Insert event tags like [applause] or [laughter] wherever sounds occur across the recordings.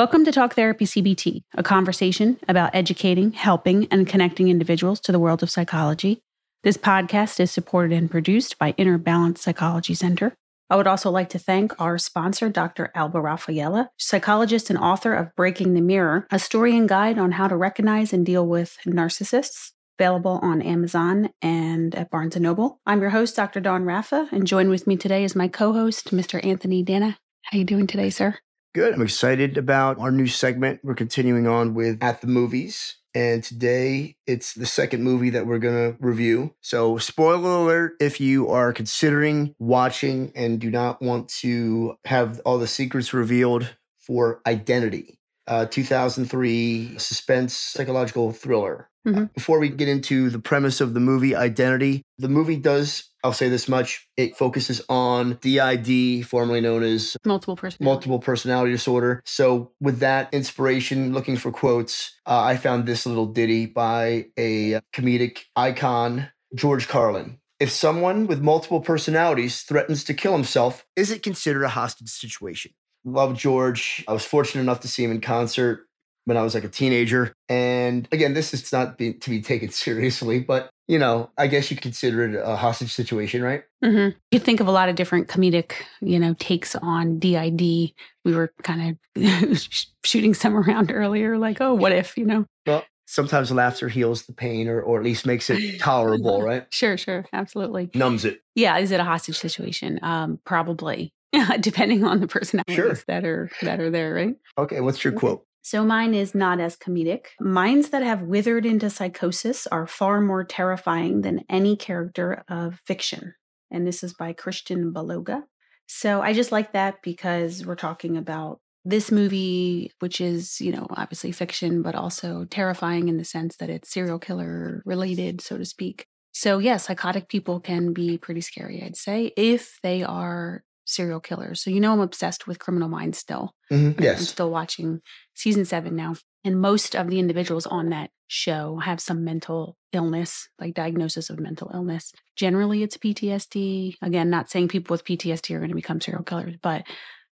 Welcome to Talk Therapy CBT, a conversation about educating, helping, and connecting individuals to the world of psychology. This podcast is supported and produced by Inner Balance Psychology Center. I would also like to thank our sponsor, Dr. Alba Raffaella, psychologist and author of Breaking the Mirror, a story and guide on how to recognize and deal with narcissists available on Amazon and at Barnes & Noble. I'm your host, Dr. Don Raffa, and join with me today is my co-host, Mr. Anthony Dana. How are you doing today, sir? Good. I'm excited about our new segment. We're continuing on with At the Movies. And today it's the second movie that we're going to review. So, spoiler alert if you are considering watching and do not want to have all the secrets revealed for Identity, uh, 2003 suspense psychological thriller. Mm-hmm. Before we get into the premise of the movie Identity, the movie does, I'll say this much, it focuses on DID, formerly known as Multiple personality. multiple personality disorder. So, with that inspiration, looking for quotes, uh, I found this little ditty by a comedic icon, George Carlin. If someone with multiple personalities threatens to kill himself, is it considered a hostage situation? Love George. I was fortunate enough to see him in concert when I was like a teenager. And again, this is not be, to be taken [laughs] seriously, but you know, I guess you consider it a hostage situation, right? Mm-hmm. You think of a lot of different comedic, you know, takes on DID. We were kind of [laughs] shooting some around [laughs] earlier, like, oh, what if, you know? Well, sometimes laughter heals the pain or, or at least makes it tolerable, right? Sure, sure, absolutely. Numbs it. Yeah, is it a hostage situation? Um, probably, [laughs] depending on the personalities Sure. that are that are there, right? Okay, what's your quote? So mine is not as comedic. Minds that have withered into psychosis are far more terrifying than any character of fiction. And this is by Christian Baloga. So I just like that because we're talking about this movie, which is, you know, obviously fiction, but also terrifying in the sense that it's serial killer related, so to speak. So, yeah, psychotic people can be pretty scary, I'd say, if they are serial killers. So, you know, I'm obsessed with Criminal Minds still. Mhm, I'm Yes. still watching season seven now. And most of the individuals on that show have some mental illness, like diagnosis of mental illness. Generally, it's PTSD. Again, not saying people with PTSD are going to become serial killers, but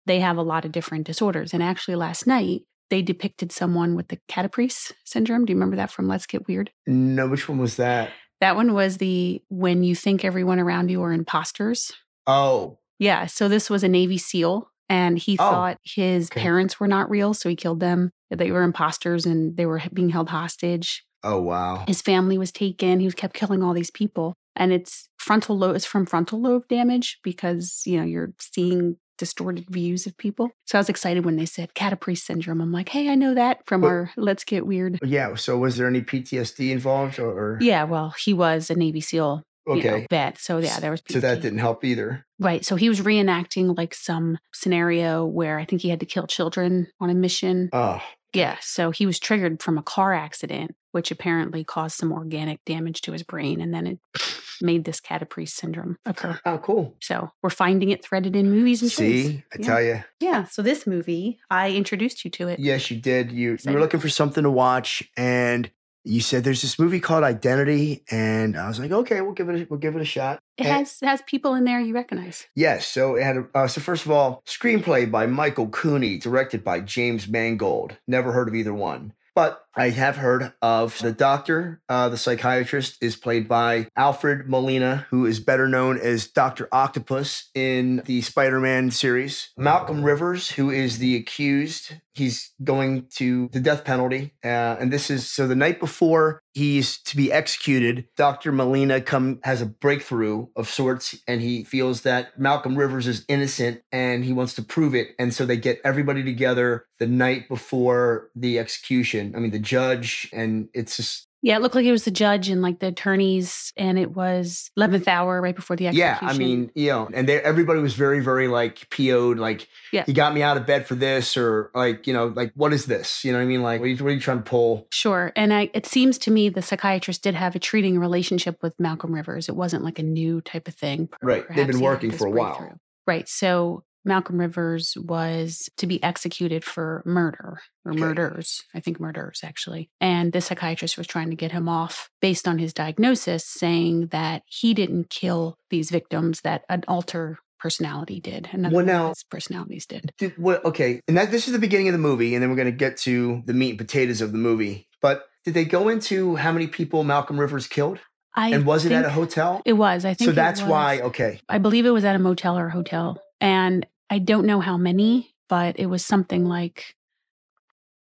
they have a lot of different disorders. And actually, last night, they depicted someone with the Capgras syndrome. Do you remember that from Let's Get Weird? No, which one was that? That one was the when you think everyone around you are imposters. Oh, Yeah. So this was a Navy SEAL, and he Oh, thought his okay. parents were not real, so he killed them. They were imposters and they were being held hostage. oh wow. His family was taken. He was kept killing all these people, and it's frontal lobe. It's from frontal lobe damage because you know you're seeing distorted views of people. So I was excited when they said Capgras syndrome. I'm like, hey, I know that from But- our Let's Get Weird. Yeah. So was there any PTSD involved or- Yeah, well, he was a Navy SEAL. You know, Okay. So yeah, there was. So that didn't help either. Right. So he was reenacting like some scenario where I think he had to kill children on a mission. Oh, Yeah. So he was triggered from a car accident, which apparently caused some organic damage to his brain. And then it made this Capgras syndrome occur. oh, cool. So we're finding it threaded in movies and shows. See, I Yeah. tell you. Yeah. So this movie, I introduced you to it. Yes, you did. You you were looking for something to watch, and you said there's this movie called Identity, and I was like, okay, we'll give it a, we'll give it a shot. It And- has it has people in there you recognize. Yes, so it had a, uh, so first of all, screenplay by Michael Cooney, directed by James Mangold. Never heard of either one, but I have heard of the doctor. Uh, the psychiatrist is played by Alfred Molina, who is better known as Doctor Octopus in the Spider-Man series. Malcolm Rivers, who is the accused, he's going to the death penalty, uh, and this is so the night before he's to be executed. Doctor Molina come has a breakthrough of sorts, and he feels that Malcolm Rivers is innocent, and he wants to prove it. And so they get everybody together the night before the execution. I mean, the judge, and it's just Yeah, it looked like it was the judge and like the attorneys, and it was eleventh hour right before the execution. yeah. I mean, you know, and they, everybody was very, very like PO'd, like Yeah. he got me out of bed for this, or like you know, like what is this? You know what I mean? Like what are you, what are you trying to pull? Sure. And I, it seems to me the psychiatrist did have a treating relationship with Malcolm Rivers. It wasn't like a new type of thing. Right. They've been working for a while. Right. So Malcolm Rivers was to be executed for murder or Okay. murders. I think murders, actually. And the psychiatrist was trying to get him off based on his diagnosis, saying that he didn't kill these victims, that an alter personality did. Another Well, now- personalities did. Did, what, okay, and that this is the beginning of the movie, and then we're going to get to the meat and potatoes of the movie. But did they go into how many people Malcolm Rivers killed? I and was it at a hotel? It was. I think So that's why. Okay, I believe it was at a motel or a hotel. And I don't know how many, but it was something like,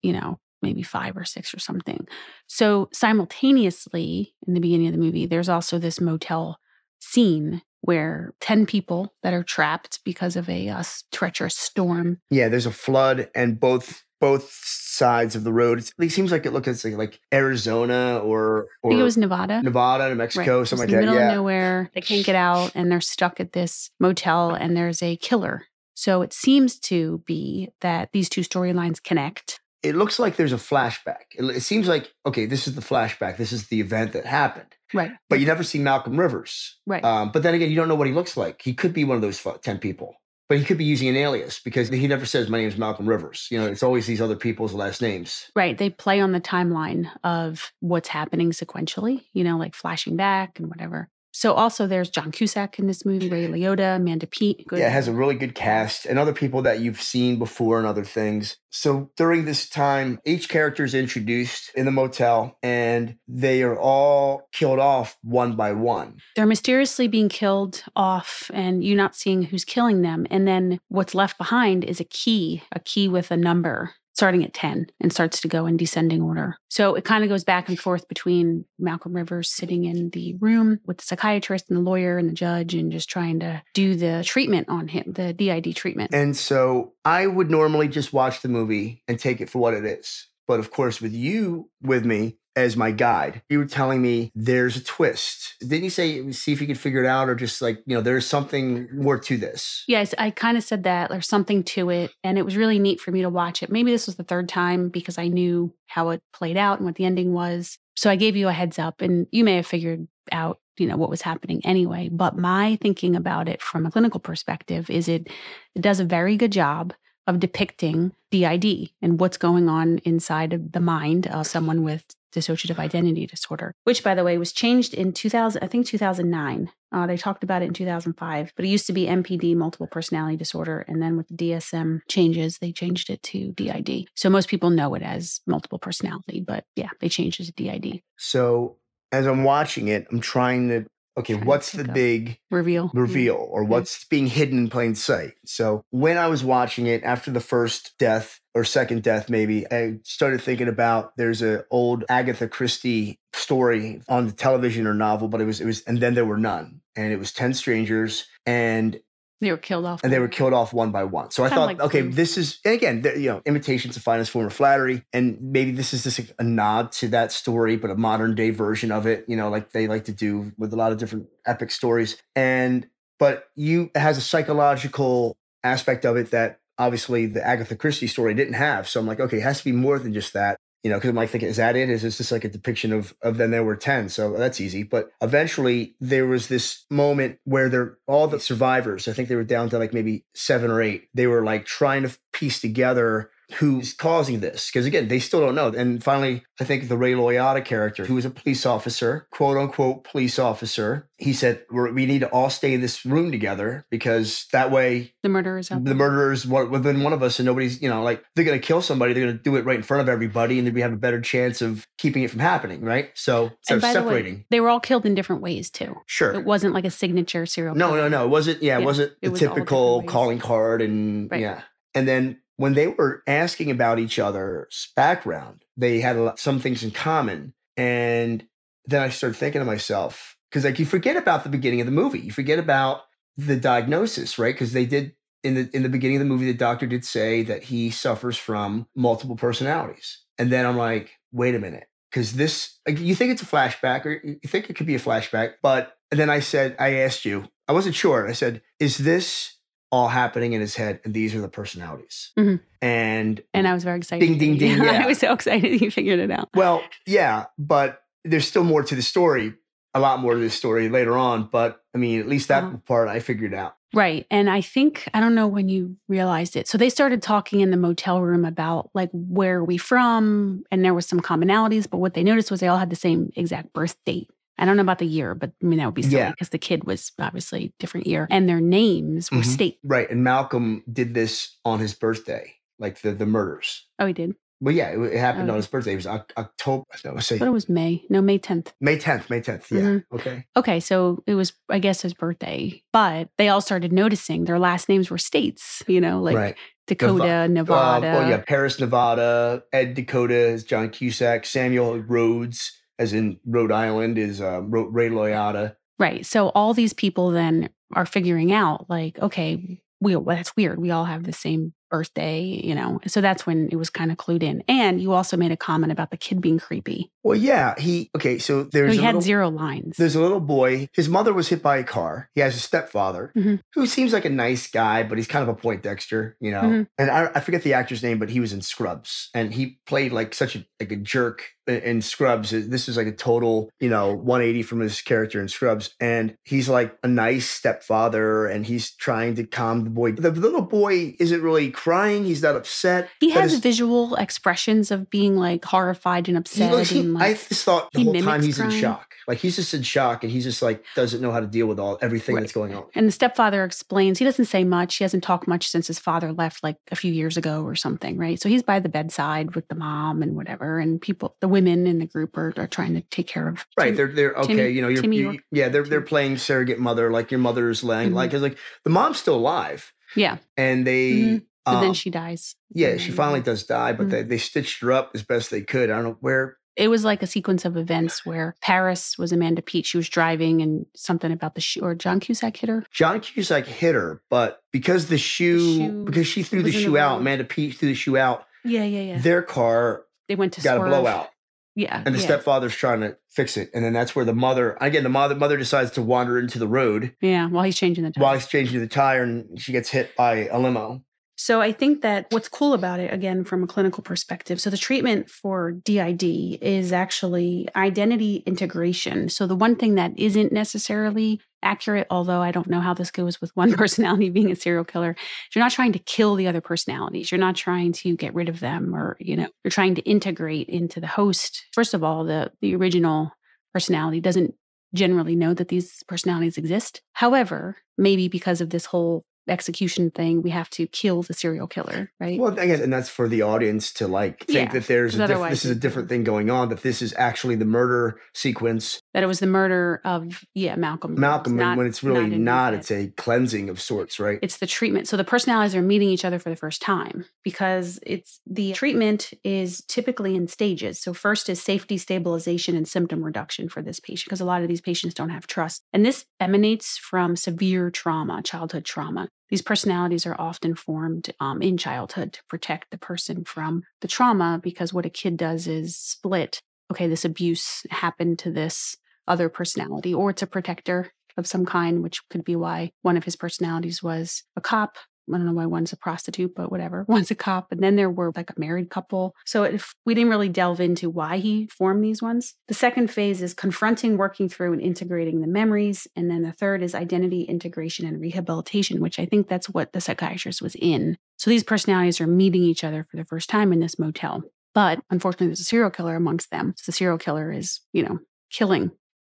you know, maybe five or six or something. So simultaneously, in the beginning of the movie, there's also this motel scene where 10 people that are trapped because of a uh, treacherous storm. yeah. There's a flood, and both both sides of the road. It's, it seems like it looks like, like Arizona or I or think it was Nevada. Nevada, New Mexico, It's something in like the that. middle Yeah. of nowhere. They can't get out and they're stuck at this motel and there's a killer. So it seems to be that these two storylines connect. it looks like there's a flashback. It, it seems like okay, this is the flashback. This is the event that happened. Right. But you never see Malcolm Rivers. Right. Um, but then again, you don't know what he looks like. He could be one of those ten people, but he could be using an alias because he never says my name is Malcolm Rivers. You know, it's always these other people's last names. Right. They play on the timeline of what's happening sequentially, you know, like flashing back and whatever. So also there's John Cusack in this movie, Ray Liotta, Amanda Peet. Good. Yeah, it has a really good cast and other people that you've seen before and other things. So during this time, each character is introduced in the motel and they are all killed off one by one. They're mysteriously being killed off and you're not seeing who's killing them. And then what's left behind is a key, a key with a number starting at 10 and starts to go in descending order. So it kind of goes back and forth between Malcolm Rivers sitting in the room with the psychiatrist and the lawyer and the judge and just trying to do the treatment on him, the DID treatment. And so I would normally just watch the movie and take it for what it is. But of course, with you with me as my guide, you were telling me there's a twist. Didn't you say see if you could figure it out or just like, you know, there's something more to this? Yes, I kind of said that there's something to it. And it was really neat for me to watch it. Maybe this was the third time because I knew how it played out and what the ending was. So I gave you a heads up, and you may have figured out, you know, what was happening anyway. But my thinking about it from a clinical perspective is it, it does a very good job of depicting DID and what's going on inside of the mind of someone with dissociative identity disorder, which, by the way, was changed in 2000, I think 2009. Uh, they talked about it in 2005, but it used to be MPD, multiple personality disorder. And then with the DSM changes, they changed it to DID. So most people know it as multiple personality, but yeah, they changed it to DID. So as I'm watching it, I'm trying to okay, what's the big Reveal. reveal or Yeah. what's being hidden in plain sight. So when I was watching it after the first death or second death, maybe I started thinking about there's a old Agatha Christie story on the television or novel, but it was it was and then there were none, and it was ten strangers and They were killed off. and they were killed off one by one. So I Kinda thought, like okay, Clue. this is and again, you know, imitation's the finest form of flattery, and maybe this is just a, a nod to that story, but a modern day version of it. You know, like they like to do with a lot of different epic stories. And but you it has a psychological aspect of it that obviously the Agatha Christie story didn't have. So I'm like, okay, it has to be more than just that. You know, because I'm like thinking, is that it? Is this just like a depiction of of then there were ten? So that's easy. But eventually, there was this moment where they're all the survivors. I think they were down to like maybe seven or eight. They were like trying to piece together who's causing this because again they still don't know and finally i think the ray liotta character who was a police officer quote unquote police officer he said We're, we need to all stay in this room together because that way the murderers. out the there. murderers within one of us and nobody's you know like they're going to kill somebody they're going to do it right in front of everybody and then we have a better chance of keeping it from happening right so instead of by the way, separating they were all killed in different ways too. sure It wasn't like a signature serial. no killer. no no it wasn't yeah, it wasn't it the was typical calling card and Right. yeah and then when they were asking about each other's background they had lot, some things in common and then i started thinking to myself because like you forget about the beginning of the movie you forget about the diagnosis right? Because they did in the in the beginning of the movie the doctor did say that he suffers from multiple personalities and then i'm like wait a minute because this like, you think it's a flashback or you think it could be a flashback but then i said i asked you i wasn't sure i said is this all happening in his head and these are the personalities Mhm. and And I was very excited. Ding, ding, ding, [laughs] yeah. I was so excited [laughs] you figured it out. well yeah but there's still more to the story a lot more to the story later on but i mean at least that part i figured out Right. And I think, I don't know when you realized it. So they started talking in the motel room about like, where are we from? And there was some commonalities, but what they noticed was they all had the same exact birth date. I don't know about the year, but I mean, that would be silly Yeah. because the kid was obviously different year and their names were Mhm. state. Right. And Malcolm did this on his birthday, like the, the murders. Oh, he did. Well, yeah, it, it happened Oh, on his birthday. It was Oc- October. No, say But it was May. No, May 10th. May 10th. May 10th. Yeah. Mhm. Okay. Okay, so it was, I guess, his birthday, but they all started noticing their last names were states, you know, like right. Dakota, Uh, Nevada. well, yeah, Paris, Nevada. Ed Dakota is John Cusack. Samuel Rhodes, as in Rhode Island, is uh, Ray Liotta. Right. So all these people then are figuring out, like, okay, we, well, that's weird. We all have the same birthday, you know. So that's when it was kind of clued in. And you also made a comment about the kid being creepy. Well, yeah, he okay. So So there's he a had little, zero lines. There's a little boy. His mother was hit by a car. He has a stepfather Mhm. who seems like a nice guy, but he's kind of a point Dexter, you know. Mhm. And I, I forget the actor's name, but he was in Scrubs, and he played like such a like a jerk in, Scrubs. Uh, this is like a total, you know, 180 from his character in Scrubs. And he's like a nice stepfather, and he's trying to calm the boy. The little boy isn't really crying. He's not upset. he has visual expressions of being like horrified and he upset. looks, he, and I just thought the whole time he's in shock. Like he's just in shock and he's just like doesn't know how to deal with all everything Right. that's going on. and the stepfather explains he doesn't say much. He hasn't talked much since his father left like a few years ago or something, right? So he's by the bedside with the mom and whatever. And people, the women in the group are, are trying to take care of. Right. Tim- They're they're okay. Timmy- you know, you're, Timmy you York- yeah, they're they're playing surrogate mother, like your mother's laying Mhm. like because like the mom's still alive yeah. and they Mhm. But um, then she dies. yeah, she finally does die, but Mhm. they, they stitched her up as best they could. I don't know where It was like a sequence of events where Paris was Amanda Peet. She was driving and something about the shoe, or John Cusack hit her. John Cusack hit her, but because the shoe, shoe because she threw the in the shoe out. Amanda Peet threw the shoe out, Yeah, yeah, yeah. their car They went to got swerve. a blowout. Yeah. and the yeah. stepfather's trying to fix it. And then that's where the mother, again, the mother, mother decides to wander into the road Yeah, while he's changing the tire. while he's changing the tire and she gets hit by a limo. So I think that what's cool about it, again, from a clinical perspective, so the treatment for DID is actually identity integration. So the one thing that isn't necessarily accurate, although I don't know how this goes with one [laughs] personality being a serial killer, you're not trying to kill the other personalities. You're not trying to get rid of them or, you know, you're trying to integrate into the host. First of all, the the original personality doesn't generally know that these personalities exist. However, maybe because of this whole execution thing, we have to kill the serial killer, right? Well, again, and that's for the audience to like think Yeah, that there's a diff- this is a different thing going on, that this is actually the murder sequence. That it was the murder of yeah Malcolm. Malcolm, not- when it's really his not, it's a cleansing of sorts, right? it's the treatment. So the personalities are meeting each other for the first time because it's the treatment is typically in stages. So first is safety stabilization and symptom reduction for this patient because a lot of these patients don't have trust. And this emanates from severe trauma, childhood trauma. These personalities are often formed um, in childhood to protect the person from the trauma because what a kid does is split. Okay, this abuse happened to this other personality, or it's a protector of some kind, which could be why one of his personalities was a cop. I don't know why one's a prostitute, but whatever. [laughs] One's a cop. And then there were like a married couple. So if we didn't really delve into why he formed these ones. The second phase is confronting, working through, and integrating the memories. And then the third is identity integration and rehabilitation, which I think that's what the psychiatrist was in. So these personalities are meeting each other for the first time in this motel. But unfortunately, there's a serial killer amongst them. So the serial killer is, you know, killing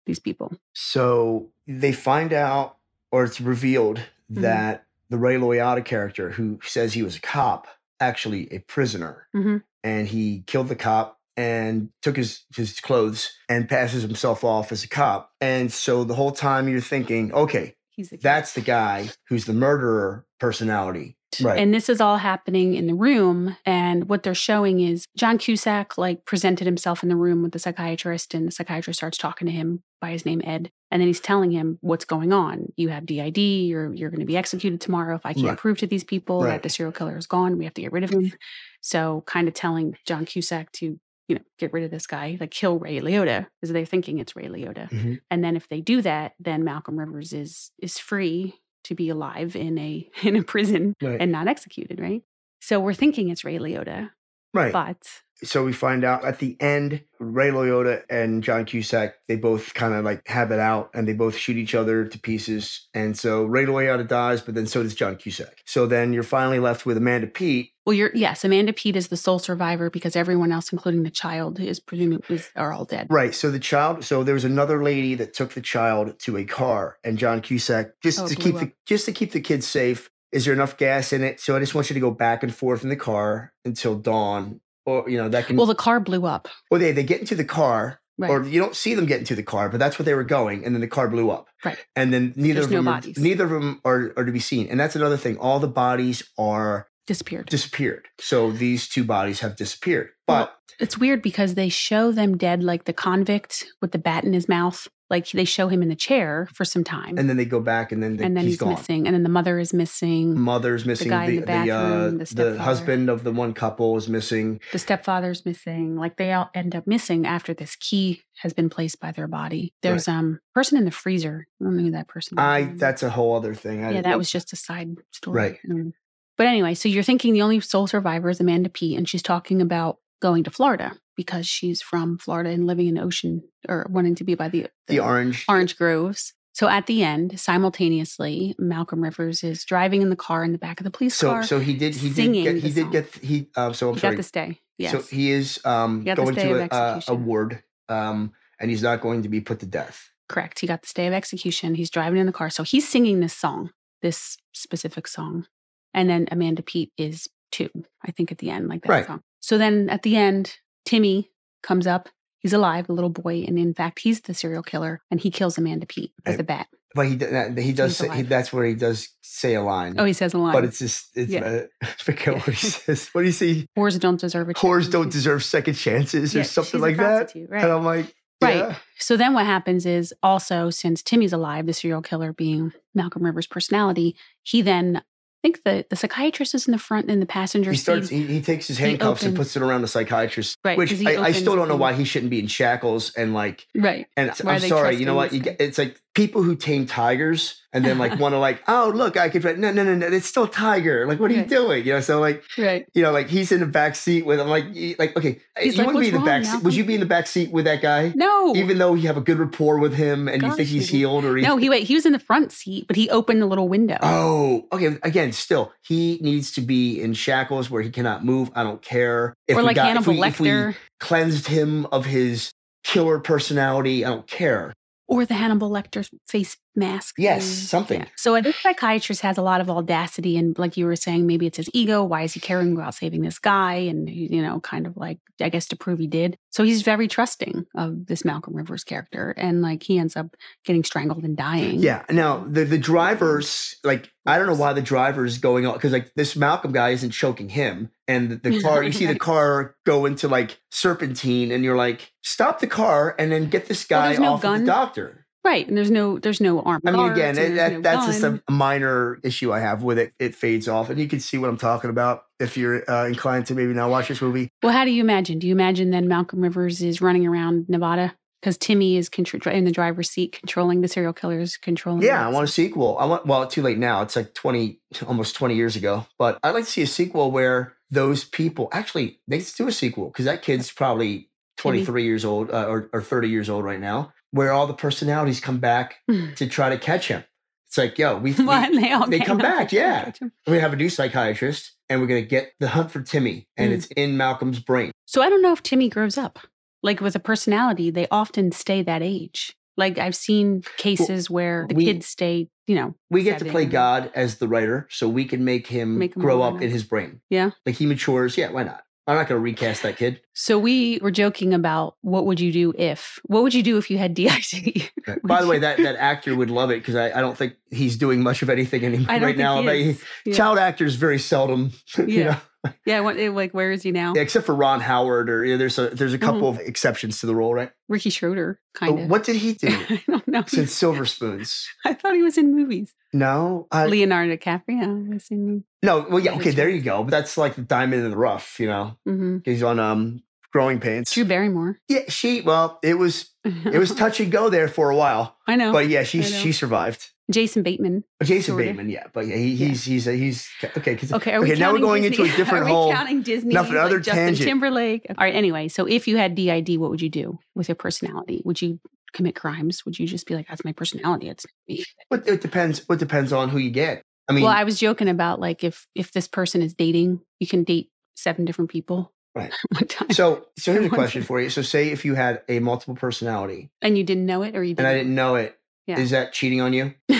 these people. So they find out, or it's revealed Mhm. that the Ray Liotta character, who says he was a cop, actually a prisoner, Mhm. and he killed the cop and took his his clothes and passes himself off as a cop. And so the whole time you're thinking, okay, that's the guy who's the murderer personality, right? And this is all happening in the room. And what they're showing is John Cusack like presented himself in the room with the psychiatrist, and the psychiatrist starts talking to him by his name Ed. And then he's telling him what's going on. You have DID, you're you're gonna be executed tomorrow if I can't Right. prove to these people Right. that the serial killer is gone. We have to get rid of him. So kind of telling John Cusack to, you know, get rid of this guy, like kill Ray Liotta, because they're thinking it's Ray Liotta. Mhm. And then if they do that, then Malcolm Rivers is is free to be alive in a [laughs] in a prison Right. and not executed, right? So we're thinking it's Ray Liotta, right. but So we find out at the end, Ray Liotta and John Cusack, they both kind of like have it out and they both shoot each other to pieces. And so Ray Liotta dies, but then so does John Cusack. So then you're finally left with Amanda Peet. Well, you're yes, Amanda Peet is the sole survivor because everyone else, including the child, is presumably are all dead. Right. So the child. So there was another lady that took the child to a car, and John Cusack just Oh, to keep up. the just to keep the kids safe. Is there enough gas in it? So I just want you to go back and forth in the car until dawn, or you know that can. Well, the car blew up. or they they get into the car, Right. or you don't see them get into the car, but that's where they were going, and then the car blew up. Right. And then neither There's of no them, are, neither of them are, are to be seen. And that's another thing. All the bodies are disappeared. disappeared. So these two bodies have disappeared. But It's weird because they show them dead, like the convict with the bat in his mouth. Like they show him in the chair for some time, and then they go back, and then, the, and then he's, he's, gone. missing, and then the mother is missing. Mother's missing. the guy in the the the, uh, bathroom, the the husband of the one couple is missing. The stepfather's missing. Like they all end up missing after this key has been placed by their body. There's um person in the freezer. I don't know who that person. is. I that's a whole other thing. I, yeah, that was just a side story. Right. Mm. But anyway, so you're thinking the only sole survivor is Amanda Peet, and she's talking about going to Florida because she's from Florida and living in Ocean or wanting to be by the the orange. orange groves. So at the end, simultaneously, Malcolm Rivers is driving in the car in the back of the police So car. so he did he did get he did get he um so I'm he sorry. got to stay. Yes. So he is um He going to a, a, a ward um and he's not going to be put to death. Correct. He got the stay of execution. He's driving in the car. So he's singing this song, this specific song. And then Amanda Peet is too, I think, at the end, like that Right. song. So then at the end, Timmy comes up. He's alive, the little boy. And in fact, he's the serial killer and he kills Amanda Peet with Right. a bat. But he he does say, he, that's where he does say a line. Oh, he says a line. but it's just it's Yeah. uh, [laughs] I forget what he [laughs] says. What do you see? Whores don't deserve a Whores don't deserve second chances or Yeah, something like that. Right. And I'm like, Right. yeah. So then what happens is also since Timmy's alive, the serial killer being Malcolm Rivers' personality, he then I think the, the psychiatrist is in the front in the passenger He seat. starts. He, he takes his handcuffs and puts it around the psychiatrist. Right, Which I, I still don't know why he shouldn't be in shackles and like. right. And Why I'm sorry. You know what? You get, it's like people who tame tigers and then like want to like, [laughs] oh look, I could. No, no, no, no. It's still tiger. Like, what are you doing? You know. So like, Right. you know, like he's in the back seat with. I'm like, like okay, uh, He's you like, wouldn't be in the back seat. Would you be in the back seat with that guy? No. Even though you have a good rapport with him and you think he's healed or he, no, he wait, he was in the front seat, but he opened the little window. Oh, okay. Again, still, he needs to be in shackles where he cannot move. I don't care. If or we like got- if Hannibal we- if we cleansed him of his killer personality. I don't care. Or the Hannibal Lecter face mask. Yes, thing. something. So a psychiatrist has a lot of audacity, and like you were saying, maybe it's his ego. Why is he caring about saving this guy? And you know, kind of like I guess to prove he did. So he's very trusting of this Malcolm Rivers character, and like he ends up getting strangled and dying. Yeah. Now the the drivers, like, I don't know why the driver's going on because like this Malcolm guy isn't choking him, and the, the car. You see the [laughs] car go into like serpentine, and you're like, stop the car and then get this Well, guy no off of the doctor. Right. And there's no there's no arm. I mean, again, it, that, no that's just a minor issue I have with it. It fades off, and you can see what I'm talking about if you're uh, inclined to maybe now watch this movie. Well, how do you imagine? Do you imagine then Malcolm Rivers is running around Nevada because Timmy is contr- in the driver's seat, controlling the serial killers, controlling? Yeah, I want a sequel. I want. Well, too late now. It's like 20, almost 20 years ago. But I'd like to see a sequel where those people actually let's do a sequel because that kid's probably 23 years old uh, or, or 30 years old right now, where all the personalities come back to try to catch him. It's like, yo, we, [laughs] we What? They, they come back, yeah. we're have a new psychiatrist, and we're gonna get the hunt for Timmy, and Mm. it's in Malcolm's brain. So I don't know if Timmy grows up. Like with a personality, they often stay that age. Like I've seen cases where the we- kids stay, you know, We get to play. God as the writer, so we can make him, Make him grow up in his brain. Yeah. like he matures. Yeah, why not? I'm not gonna recast that kid. So we were joking about what would you do if? What would you do if you had [laughs] DID? By the way, that, that actor would love it because I, I don't think he's doing much of anything anymore right now. he. Yeah. Child actors very seldom, [laughs] you Yeah. know, [laughs] Yeah, what, eh, like where is he now? Yeah, except for Ron Howard or you know, there's a there's a couple Mm-hmm. of exceptions to the role, right? Ricky Schroder, kind of. what did he [laughs] do I don't know. since Silver Spoons? I thought he was in movies. No, I, Leonardo DiCaprio was in. no. Well, yeah, okay, there you go. But that's like the diamond in the rough, you know. hmm He's on um Growing Pains. Drew Barrymore. Yeah, she. Well, it was it was [laughs] touch and go there for a while, I know. but yeah, she she survived. Jason Bateman. Jason. Bateman, yeah, but yeah, he, Yeah. he's he's he's okay. Okay, are we okay, now we're going Disney? into a [laughs] different are counting Disney? Another like Justin tangent. Timberlake. All right. Anyway, so if you had DID, what would you do with your personality? Would you commit crimes? Would you just be like, "That's my personality. It's me." But it depends. What depends on who you get. I mean, well, I was joking about like if if this person is dating, you can date seven different people Right. [laughs] one time, so so here's a [laughs] question for you. So say if you had a multiple personality and you didn't know it, or you and didn't. I didn't know it, is that cheating on you? [laughs]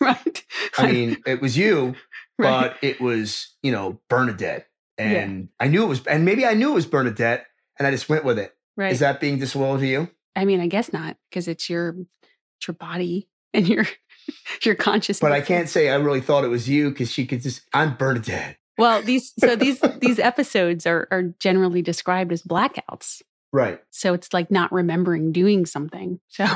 right. I mean, it was you, [laughs] right. but it was you know Bernadette, Yeah. and I knew it was, and maybe I knew it was Bernadette, and I just went with it. right. Is that being disloyal to you? I mean, I guess not because it's your it's your body [laughs] and your your consciousness. But I can't say I really thought it was you because she could just. I'm Bernadette. Well, these so these these episodes are are generally described as blackouts. Right. So it's like not remembering doing something. So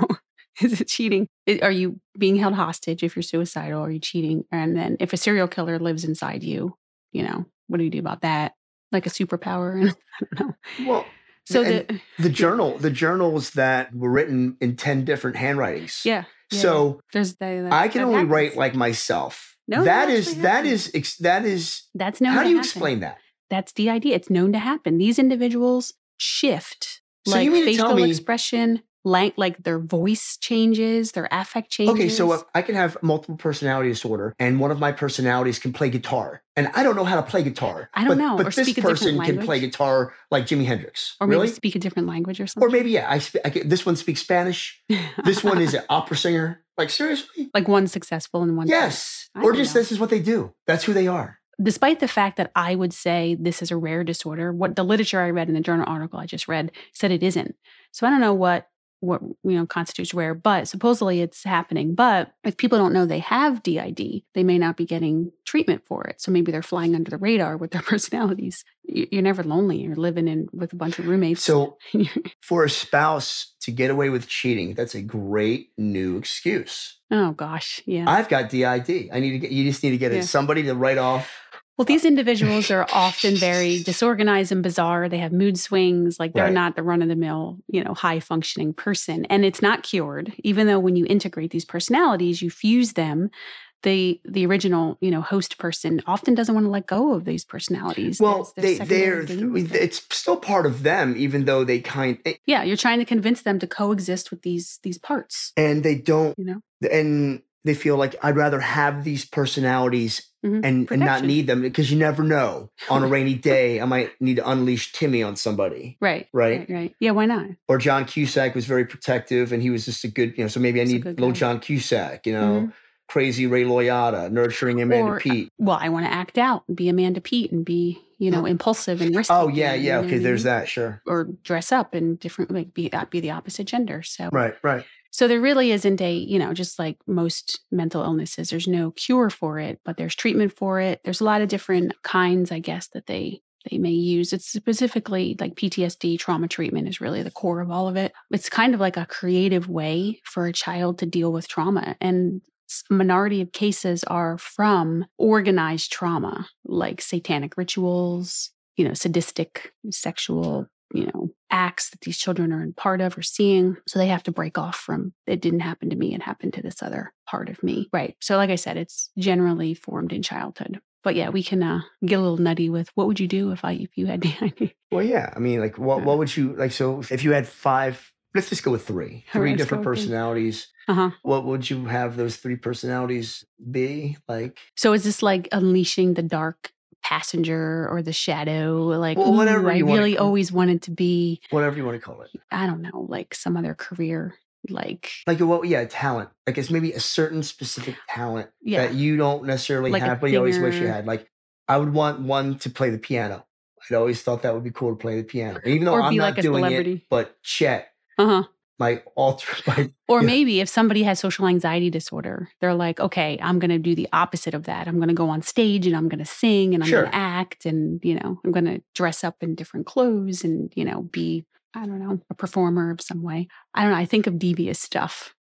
[laughs] is it cheating? Are you being held hostage if you're suicidal? Are you cheating? And then if a serial killer lives inside you, you know, what do you do about that? Like a superpower? And [laughs] I don't know. Well, So the [laughs] the journal, the journals that were written in ten different handwritings. yeah. yeah, So there's the, I can only happens. write like myself. No, that that is that is ex- that is. that's known. How do you happen. explain that? That's the idea. It's known to happen. These individuals shift So like you mean to tell facial expression, like like their voice changes, their affect changes. Okay, so if uh, I can have multiple personality disorder, and one of my personalities can play guitar, and I don't know how to play guitar. I don't but, know, But or this speak a person can play guitar like Jimi Hendrix. or maybe really? speak a different language or something. Or maybe yeah, I, sp- I can, this one speaks Spanish. This one is an [laughs] opera singer. Like seriously? like one successful and one Yes. Or just know. this is what they do. That's who they are. despite the fact that I would say this is a rare disorder, what the literature I read in the journal article I just read said it isn't. So I don't know what what you know constitutes rare, but supposedly it's happening. But if people don't know they have DID, they may not be getting treatment for it. So maybe they're flying under the radar with their [laughs] personalities. You- You're never lonely. You're living in with a bunch of roommates. So [laughs] for a spouse to get away with cheating, that's a great new excuse. oh gosh, yeah. I've got DID. I need to get you just need to get Yeah. somebody to write off. Well, these individuals are often very disorganized and bizarre. They have mood swings. Like they're Right. not the run of the mill, you know, high functioning person. And it's not cured, even though when you integrate these personalities, you fuse them. The the original, you know, host person often doesn't want to let go of these personalities. Well, There's- they they're secondary gains there. it's still part of them, even though they kind eh, yeah, you're trying to convince them to coexist with these these parts. and they don't You know, and they feel like I'd rather have these personalities Mhm. and, and not need them because you never know. On a rainy [laughs] day, I might need to unleash Timmy on somebody. right, Right. right, right. Yeah, why not? Or John Cusack was very protective and he was just a good, you know, so maybe I need little guy. John Cusack, you know, Mhm. crazy Ray Liotta, nurturing Amanda Or, uh, Peet. Well, I want to act out and be Amanda Peet and be, you know, impulsive and risky. Oh, yeah, yeah. Okay, there's that. Sure. or dress up and different like be uh, be the opposite gender so Right, right. So there really isn't a you know just like most mental illnesses there's no cure for it but there's treatment for it. There's a lot of different kinds i guess that they they may use. It's specifically like ptsd trauma treatment is really the core of all of it. It's kind of like a creative way for a child to deal with trauma and minority of cases are from organized trauma like satanic rituals you know sadistic sexual you know acts that these children are in part of or seeing so they have to break off from it didn't happen to me it happened to this other part of me right so like i said it's generally formed in childhood but yeah we can uh, get a little nutty with what would you do if i if you had [laughs] DID? Well, yeah. I mean, like, what, what would you like? So, if you had five, let's just go with three, three right, different go with three. personalities. uh-huh What would you have those three personalities be? Like, so is this like unleashing the dark passenger or the shadow like Well, whatever i really always wanted to be whatever you want to call it. i don't know like some other career like Like, well, yeah, talent. Like, it's maybe a certain specific talent yeah that you don't necessarily Like have, but you always wish you had. Like, I would want one to play the piano. I'd always thought that would be cool to play the piano, even though I'm not like doing it. But Chet, uh-huh my alter, [laughs] my Or maybe if somebody has social anxiety disorder, they're like, okay, I'm going to do the opposite of that. I'm going to go on stage and I'm going to sing and I'm Sure. going to act and, you know, I'm going to dress up in different clothes and, you know, be, I don't know, a performer of some way. I don't know. I think of devious stuff.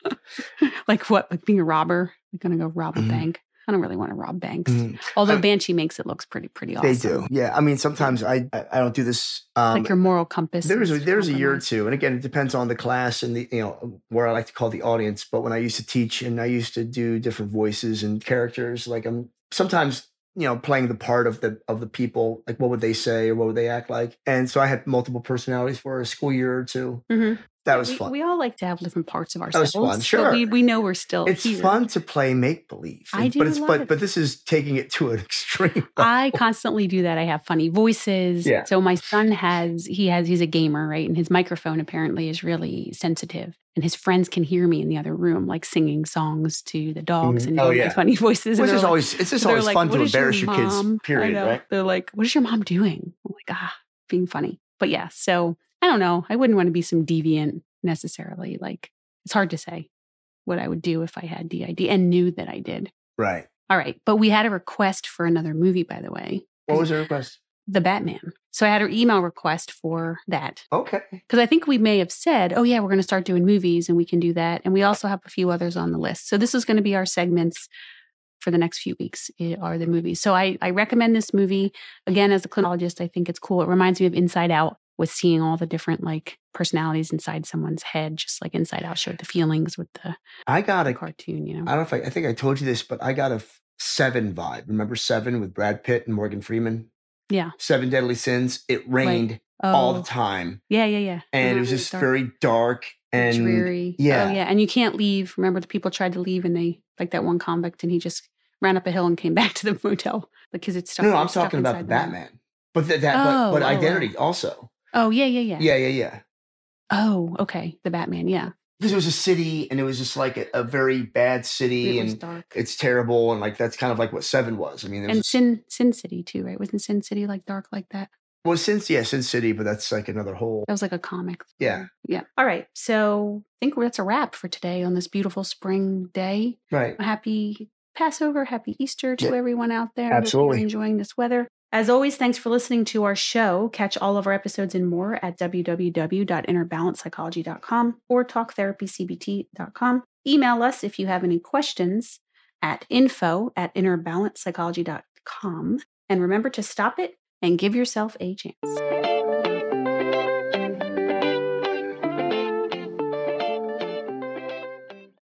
[laughs] like what? Like being a robber? Like going to go rob a Mhm. bank. I don't really want to rob banks. Mhm. Although I- Banshee makes it looks pretty pretty awesome. They do. Yeah. I mean, sometimes I I, don't do this. Um, like your moral compass. There's a, is there's a year or two, and again, it depends on the class and the you know where I like to call the audience. But when I used to teach and I used to do different voices and characters, like I'm sometimes you know playing the part of the of the people, like what would they say or what would they act like, and so I had multiple personalities for a school year or two. Mhm. That was we, fun. We all like to have different parts of ourselves. That was fun, sure. we, we know we're still it's here. fun to play make believe, I do but it's but it. but this is taking it to an [laughs] extreme. [laughs] I constantly do that. I have funny voices. Yeah. So my son has he has he's a gamer, right? And his microphone apparently is really sensitive. And his friends can hear me in the other room, like singing songs to the dogs Mhm. and Oh, yeah. funny [laughs] voices. Which is like- always it's just always like, fun to is your embarrass your, kids. mom?" I Period. Right? They're like, "What is your mom doing?" I'm like, ah, being funny. But yeah, so I don't know. I wouldn't want to be some deviant necessarily. Like it's hard to say what I would do if I had DID and knew that I did. Right. All right, but we had a request for another movie, by the way, What was the request? the Batman. So I had an email request for that Okay. because I think we may have said, "Oh yeah, we're going to start doing movies, and we can do that." And we also have a few others on the list. So this is going to be our segments for the next few weeks eh, are the movies. So I, I recommend this movie again as a clinologist. I think it's cool. It reminds me of Inside Out with seeing all the different like personalities inside someone's head, just like Inside Out showed the feelings with the, I got a cartoon. You know, I don't know if I, I think I told you this, but I got a seven vibe. Remember Seven with Brad Pitt and Morgan Freeman? yeah. Seven Deadly Sins. It rained all the Oh, time, Yeah, yeah, yeah. and it was just dark. very dark and dreary. Oh, yeah. Oh, yeah. And you can't leave. Remember, the people tried to leave and they, like that one convict, and he just ran up a hill and came [laughs] back to the motel because it's stuck. No, no, I'm talking about the. Batman. But that, that Oh, but, but oh, oh. identity also. Oh, yeah, yeah, yeah. Yeah, yeah, yeah. Oh, okay. The Batman. Yeah. Because it was a city, and it was just like a, a very bad city, It and it's terrible, and like that's kind of like what Seven was. I mean, And Sin Sin City too, right? Wasn't Sin City like dark like that? well, since yeah, Sin City, but that's like another whole. That was like a comic. Yeah. Yeah. All right. So I think that's a wrap for today on this beautiful spring day. Right. happy Passover, happy Easter to Yeah, everyone out there. I hope you're absolutely. enjoying this weather. As always, thanks for listening to our show. Catch all of our episodes and more at www.innerbalancepsychology.com or talktherapycbt.com. Email us if you have any questions at info at innerbalancepsychology.com. And remember to stop it and give yourself a chance.